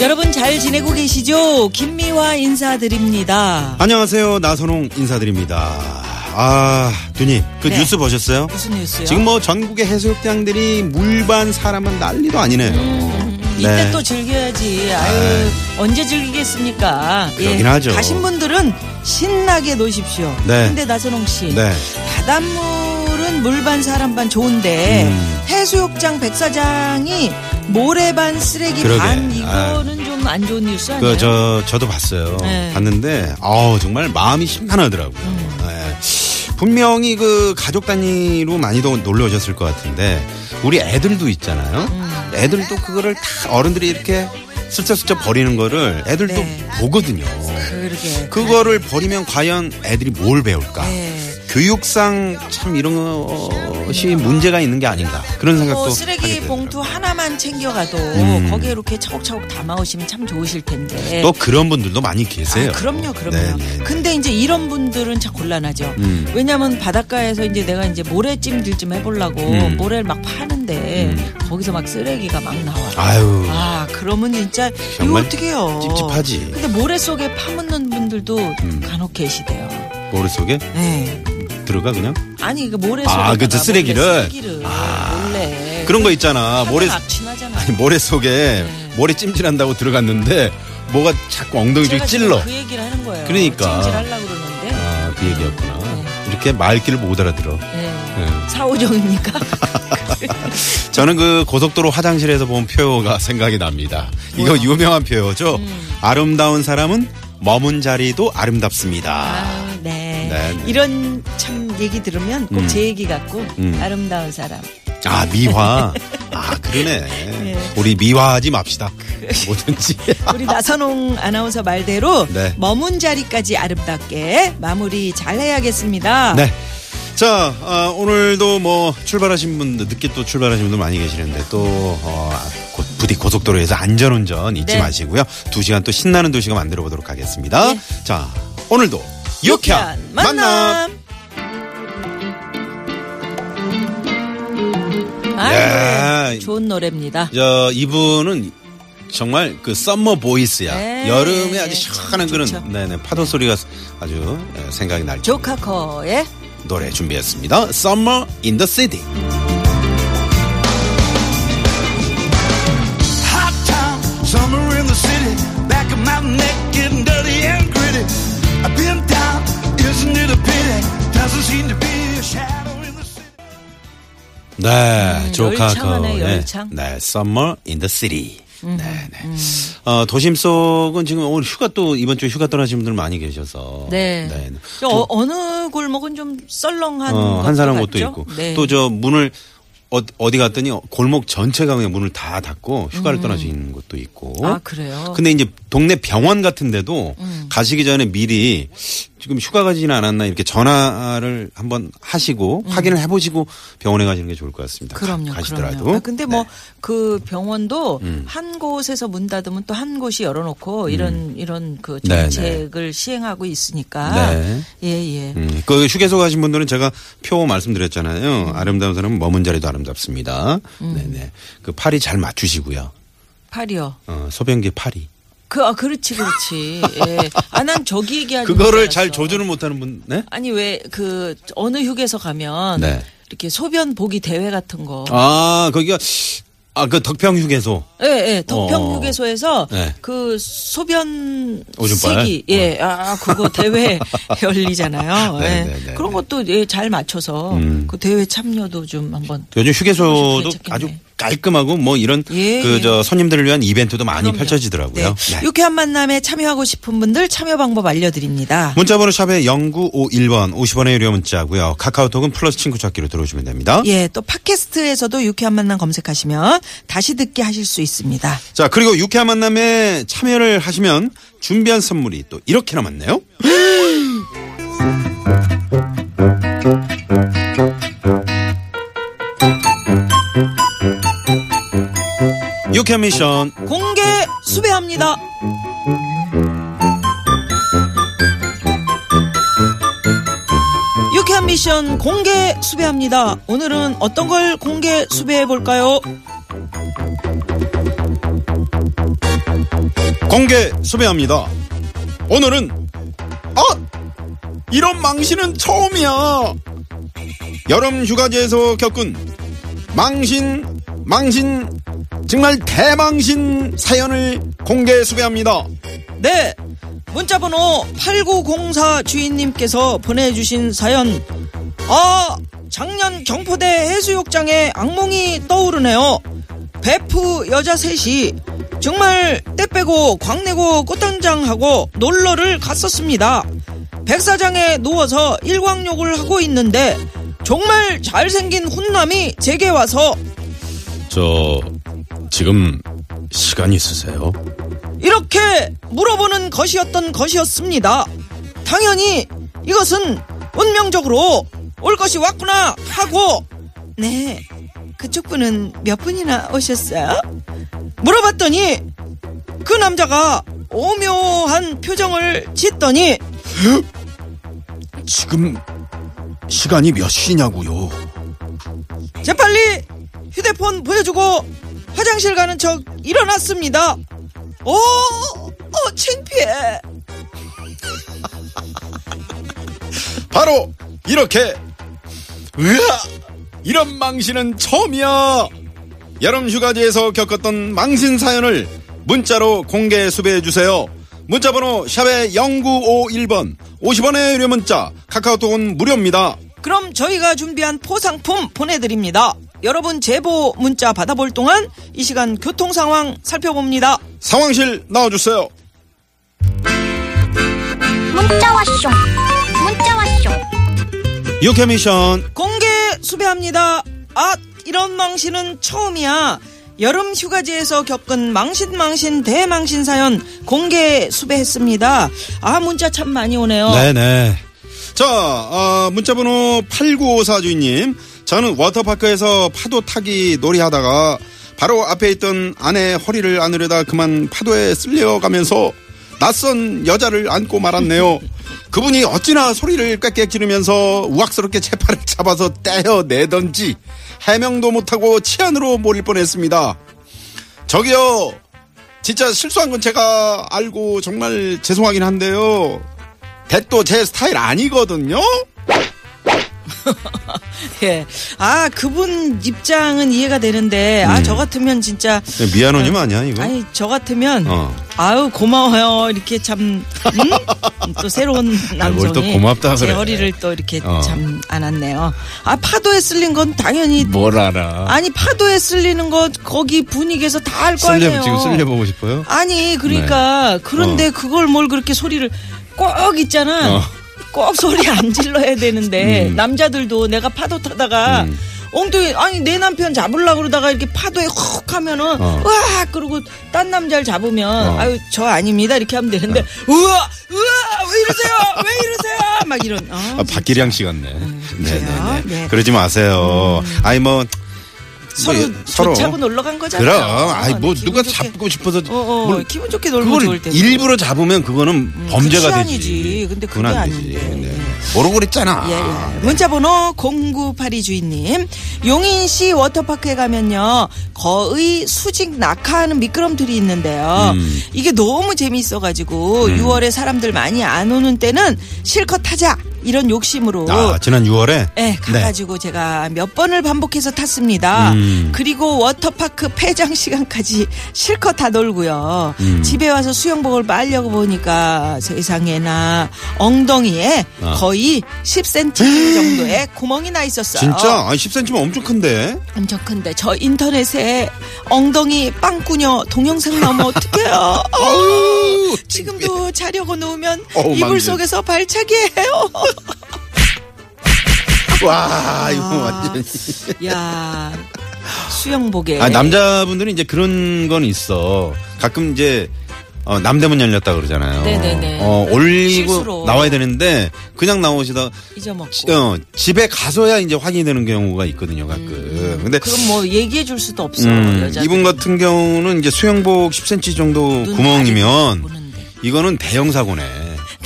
여러분 잘 지내고 계시죠? 김미화 인사드립니다. 안녕하세요 나선홍 인사드립니다 아 누님 그 네. 뉴스 보셨어요? 무슨 뉴스요? 지금 뭐 전국의 해수욕장들이 물반 사람은 난리도 아니네요 음, 이때 네. 또 즐겨야지. 아유, 언제 즐기겠습니까? 예, 그러긴 하죠. 가신 분들은 신나게 노십시오. 네. 근데 나선홍 씨. 네. 바닷물은 물반 사람반 좋은데 음. 해수욕장 백사장이 모래반 쓰레기 그러게. 반 이거는 좀안 좋은 뉴스 아니에요? 그 저 저도 봤어요 네. 봤는데 아우 정말 마음이 심란하더라고요 음. 네. 분명히 그 가족 단위로 많이도 놀러 오셨을 것 같은데 우리 애들도 있잖아요 음. 애들도 그거를 다 어른들이 이렇게 슬쩍슬쩍 버리는 거를 애들도 네. 보거든요 그러게. 그거를 버리면 과연 애들이 뭘 배울까? 네. 교육상 참 이런 것이 문제가 있는 게 아닌가 그런 생각도 뭐 하게 쓰레기 되더라고요. 봉투 하나만 챙겨가도 음. 거기에 이렇게 차곡차곡 담아오시면 참 좋으실 텐데. 또 그런 분들도 많이 계세요. 아, 그럼요, 그럼요. 네, 네. 근데 이제 이런 분들은 참 곤란하죠. 음. 왜냐하면 바닷가에서 이제 내가 이제 모래찜질 좀 해보려고 음. 모래를 막 파는데 음. 거기서 막 쓰레기가 막 나와. 아유 아, 그러면 진짜 이거 어떡해요. 찝찝하지. 근데 모래 속에 파묻는 분들도 음. 간혹 계시대요. 머릿 속에 네. 들어가 그냥 아니 그 모래 속에 아, 그 쓰레기를? 쓰레기를 아. 몰래 그런 거 있잖아. 모래 악취나잖아. 아니, 모래 속에 네. 모래 찜질한다고 들어갔는데 뭐가 자꾸 엉덩이 쪽 제가 지금 찔러. 그 얘기를 하는 거예요. 그러니까. 찜질하려고 그러는데. 아, 그 얘기였구나. 네. 이렇게 말귀를 못 알아들어. 네. 네. 사오정입니까? 저는 그 고속도로 화장실에서 본 표가 생각이 납니다. 이거 뭐야? 유명한 표죠. 음. 아름다운 사람은 머문 자리도 아름답습니다. 아, 네. 네, 네. 이런 참 얘기 들으면 꼭 음. 제 얘기 같고 음. 아름다운 사람. 아, 미화. 아, 그러네. 네. 우리 미화하지 맙시다. 뭐든지. 우리 나선홍 아나운서 말대로 네. 머문 자리까지 아름답게 마무리 잘 해야겠습니다. 네. 자, 아, 오늘도 뭐 출발하신 분들, 늦게 또 출발하신 분들 많이 계시는데 또, 어, 곧 부디 고속도로에서 안전운전 잊지 네. 마시고요. 두 시간 또 신나는 두 시간 만들어 보도록 하겠습니다. 네. 자, 오늘도 유쾌한 만남. 아유, 예. 좋은 노래입니다. 저, 이분은 정말 그 썸머 보이스야. 네. 여름에 아주 시원한 그런 좋죠. 네네, 파도 소리가 아주 예, 생각이 날 조카커의 노래 준비했습니다. Summer in the City. 네, 음, 열창. 음, 네, Summer in the City. 네, 네. 어, 도심 속은 지금 오늘 휴가 또 이번 주에 휴가 떠나신 분들 많이 계셔서 네. 네. 어, 어느 골목은 좀 썰렁한 어, 한 사람 같죠? 곳도 있고 네. 또저 문을 어, 어디 갔더니 골목 전체가 그냥 문을 다 닫고 휴가를 떠나시는 곳도 있고. 음. 아, 그래요? 근데 이제 동네 병원 같은 데도 음. 가시기 전에 미리 지금 휴가 가지는 않았나 이렇게 전화를 한번 하시고 확인을 해보시고 병원에 가시는 게 좋을 것 같습니다. 가- 음. 그럼요, 가시더라도. 그럼요. 아, 근데 뭐 네. 그 병원도 음. 한 곳에서 문 닫으면 또 한 곳이 열어놓고 이런 이런 그 네, 정책을 시행하고 있으니까 네. 예 예. 음, 그 휴게소 가신 분들은 제가 표 음. 말씀드렸잖아요. 아름다운 사람은 머문 자리도 아름답습니다. 음. 네네. 그 팔이 잘 맞추시고요. 팔이요. 어, 소변기 팔이. 그 아 그렇지 그렇지. 예. 아 난 저기 얘기하는 그거를 줄 잘. 조절을 못하는 분, 네? 아니 왜 그 어느 휴게소 가면 네. 이렇게 소변 보기 대회 같은 거. 아, 거기가, 아, 그 덕평 휴게소. 예, 예. 덕평 어. 휴게소에서 네. 그 소변 오줌발? 세기 예, 아 그거 대회 열리잖아요. 네, 예. 네, 네, 그런 것도 예, 잘 맞춰서 음. 그 대회 참여도 좀 한번 요즘 휴게소도. 아주 깔끔하고 뭐 이런 예, 그 예. 저 손님들을 위한 이벤트도 많이 그럼요. 펼쳐지더라고요. 네. 네. 유쾌한 만남에 참여하고 싶은 분들 참여 방법 알려드립니다. 문자번호 샵에 0951번 50원의 유료 문자고요. 카카오톡은 플러스 친구 찾기로 들어오시면 됩니다. 예, 또 팟캐스트에서도 유쾌한 만남 검색하시면 다시 듣게 하실 수 있습니다. 자 그리고 유쾌한 만남에 참여를 하시면 준비한 선물이 또 이렇게 남았네요. 유쾌한 미션 공개 수배합니다. 유쾌한 미션 공개 수배합니다. 오늘은 어떤 걸 공개 수배해 볼까요? 공개 수배합니다. 오늘은 아 이런 망신은 처음이야. 여름 휴가지에서 겪은 망신 망신 정말 대망신 사연을 공개 수배합니다. 네. 문자번호 8904 주인님께서 보내주신 사연. 아, 작년 경포대 해수욕장에 악몽이 떠오르네요. 베프 여자 셋이 정말 때 빼고 광내고 꽃단장하고 놀러를 갔었습니다. 백사장에 누워서 일광욕을 하고 있는데 정말 잘생긴 훈남이 제게 와서 저 지금 시간 있으세요? 이렇게 물어보는 것이었던 것이었습니다. 당연히 이것은 운명적으로 올 것이 왔구나 하고 네 그쪽 분은 몇 분이나 오셨어요? 물어봤더니 그 남자가 오묘한 표정을 짓더니 지금 시간이 몇 시냐고요? 재빨리 휴대폰 보여주고 화장실 가는 척 일어났습니다. 오, 어, 창피해. 바로 이렇게 으아 이런 망신은 처음이야 여름 휴가지에서 겪었던 망신 사연을 문자로 공개 수배해 주세요 문자 번호 샵의 0951번 50원의 유료 문자 카카오톡은 무료입니다 그럼 저희가 준비한 포상품 보내드립니다. 여러분 제보 문자 받아볼 동안 이 시간 교통 상황 살펴봅니다. 상황실 나와주세요 문자 왔쇼 문자 왔쇼 유쾌 미션 공개 수배합니다. 아 이런 망신은 처음이야. 여름 휴가지에서 겪은 망신 망신 대망신 사연 공개 수배했습니다. 아 문자 참 많이 오네요. 네네. 자, 어, 문자번호 8954 주인님. 저는 워터파크에서 파도 타기 놀이하다가 바로 앞에 있던 아내 허리를 안으려다 그만 파도에 쓸려가면서 낯선 여자를 안고 말았네요. 그분이 어찌나 소리를 꽥꽥 지르면서 우악스럽게 제 팔을 잡아서 떼어내던지 해명도 못하고 치안으로 몰릴 뻔했습니다. 저기요, 진짜 실수한 건 제가 알고 정말 죄송하긴 한데요. 대또 제 스타일 아니거든요? 예. 아 그분 입장은 이해가 되는데 아 저 같으면 진짜 미안하님 아니야, 이거? 아니 저 같으면 어. 아유 고마워요 이렇게 참 음? 또 새로운 남성이 고맙다 제 그래. 허리를 또 이렇게 어. 참 안았네요. 아 파도에 쓸린 건 당연히 뭘 알아. 아니 파도에 쓸리는 거 거기 분위기에서 다 알 거 아니에요. 쓸려, 지금 쓸려보고 싶어요? 아니 그러니까 그런데 그걸 뭘 그렇게 소리를 꼭 있잖아. 어. 꼭 소리 안 질러야 되는데 음. 남자들도 내가 파도 타다가 음. 엉뚱이 아니 내 남편 잡으려고 그러다가 이렇게 파도에 훅 하면은 어. 으아 그러고 딴 남자를 잡으면 어. 아유 저 아닙니다 이렇게 하면 되는데 우와 우와 왜 이러세요 왜 이러세요 막 이런 아, 아, 박기량 씨 같네. 그래요? 네네네. 네. 음. 그러지 마세요. 아니, 뭐. 서로 뭐, 서로. 좋자고 놀러 간 거잖아요. 그럼. 아이, 뭐, 기분 누가 좋게. 잡고 싶어서. 어, 어, 뭘 기분 좋게 놀고 좋을 때 일부러 잡으면 그거는 범죄가 그 되지. 근데 그건 그게. 아닌데. 네. 모르고 그랬잖아. 예, 예. 문자 번호 0982 주인님. 용인시 워터파크에 가면요. 거의 수직 낙하하는 미끄럼틀이 있는데요. 음. 이게 너무 재미있어 가지고 6월에 사람들 많이 안 오는 때는 실컷 타자. 이런 욕심으로 아, 지난 6월에? 네, 가가지고 제가 몇 번을 반복해서 탔습니다. 음. 그리고 워터파크 폐장 시간까지 실컷 다 놀고요. 음. 집에 와서 수영복을 빨려고 보니까 세상에나 엉덩이에 아. 거의 10cm 정도의 구멍이 나 있었어요. 진짜? 아, 10cm면 엄청 큰데? 엄청 큰데 저 인터넷에 엉덩이 빵꾸녀 동영상 나오면 어떡해요? 지금도 자려고 누우면 어우, 이불 망신. 속에서 발차기 해요. 와, 이거 완전. 야 수영복에 아, 남자분들은 이제 그런 건 있어. 가끔 이제, 어, 남대문 열렸다 그러잖아요. 네네네. 어, 올리고 실수로. 나와야 되는데, 그냥 나오시다, 잊어먹고. 어, 집에 가서야 이제 확인이 되는 경우가 있거든요, 가끔. 근데, 그럼 뭐 얘기해 줄 수도 없어 음, 여자. 이분 같은 경우는 이제 수영복 10cm 정도 눈 구멍이면. 이거는 대형 사고네.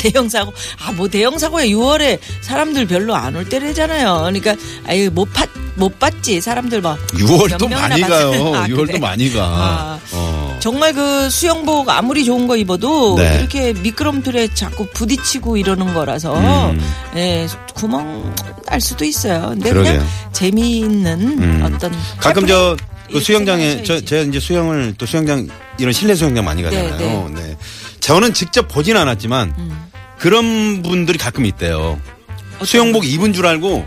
대형 사고 아 뭐 대형 사고에 6월에 사람들 별로 안 올 때래잖아요. 그러니까 아유 못봤 못 봤지 사람들 막 6월도 몇 명이나 많이 가요. 아, 6월도 그래? 많이 가. 아. 어. 정말 그 수영복 아무리 좋은 거 입어도 네. 이렇게 미끄럼틀에 자꾸 부딪히고 이러는 거라서 음. 예, 구멍 날 수도 있어요. 근데 그러게요. 그냥 재미있는 음. 어떤 가끔 저, 그 수영장에, 저. 제가 이제 수영을 또 수영장, 이런 실내 수영장 많이 가잖아요. 네, 저는 직접 보진 않았지만, 음. 그런 분들이 가끔 있대요. 수영복 입은 줄 알고,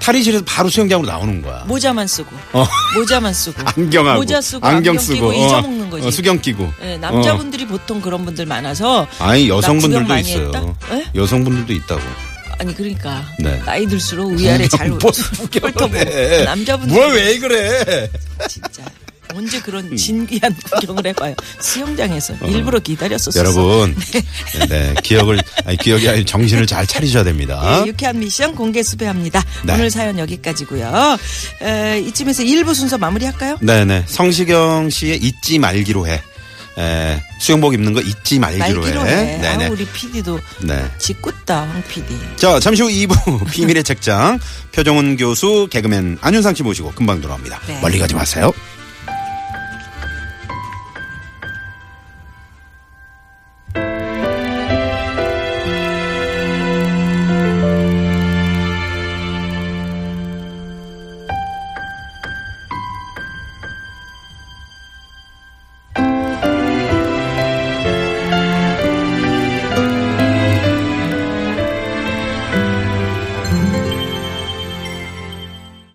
탈의실에서 바로 수영장으로 나오는 거야. 모자만 쓰고 어. 모자만 쓰고 안경하고. 모자 쓰고 안경 안경 쓰고. 끼고 어, 잊어먹는 거지. 어, 수경 끼고. 예, 남자분들이 보통 그런 분들 많아서 어. 아니, 여성분들도 있어요. 예? 여성분들도 있다고. 아니 그러니까 네. 나이 들수록 위아래 잘뭘 훑어보고 해. 남자분들 뭘왜 그래? 진짜 언제 그런 음. 진귀한 구경을 해봐요 수영장에서 일부러 기다렸었어 여러분, 네, 기억을, 아니, 기억이 아니라 정신을 잘 차리셔야 됩니다. 예, 유쾌한 미션 공개 수배합니다 네. 오늘 사연 여기까지고요 에, 이쯤에서 1부 순서 마무리할까요? 네네. 성시경 씨의 잊지 말기로 해. 에, 수영복 입는 거 잊지 말기로, 말기로 해. 해 네네. 아, 우리 PD도 네. 짓궂다 황 PD 자, 잠시 후 2부 비밀의 책장 표정은 교수 개그맨 안윤상 씨 모시고 금방 돌아옵니다. 네. 멀리 가지 마세요.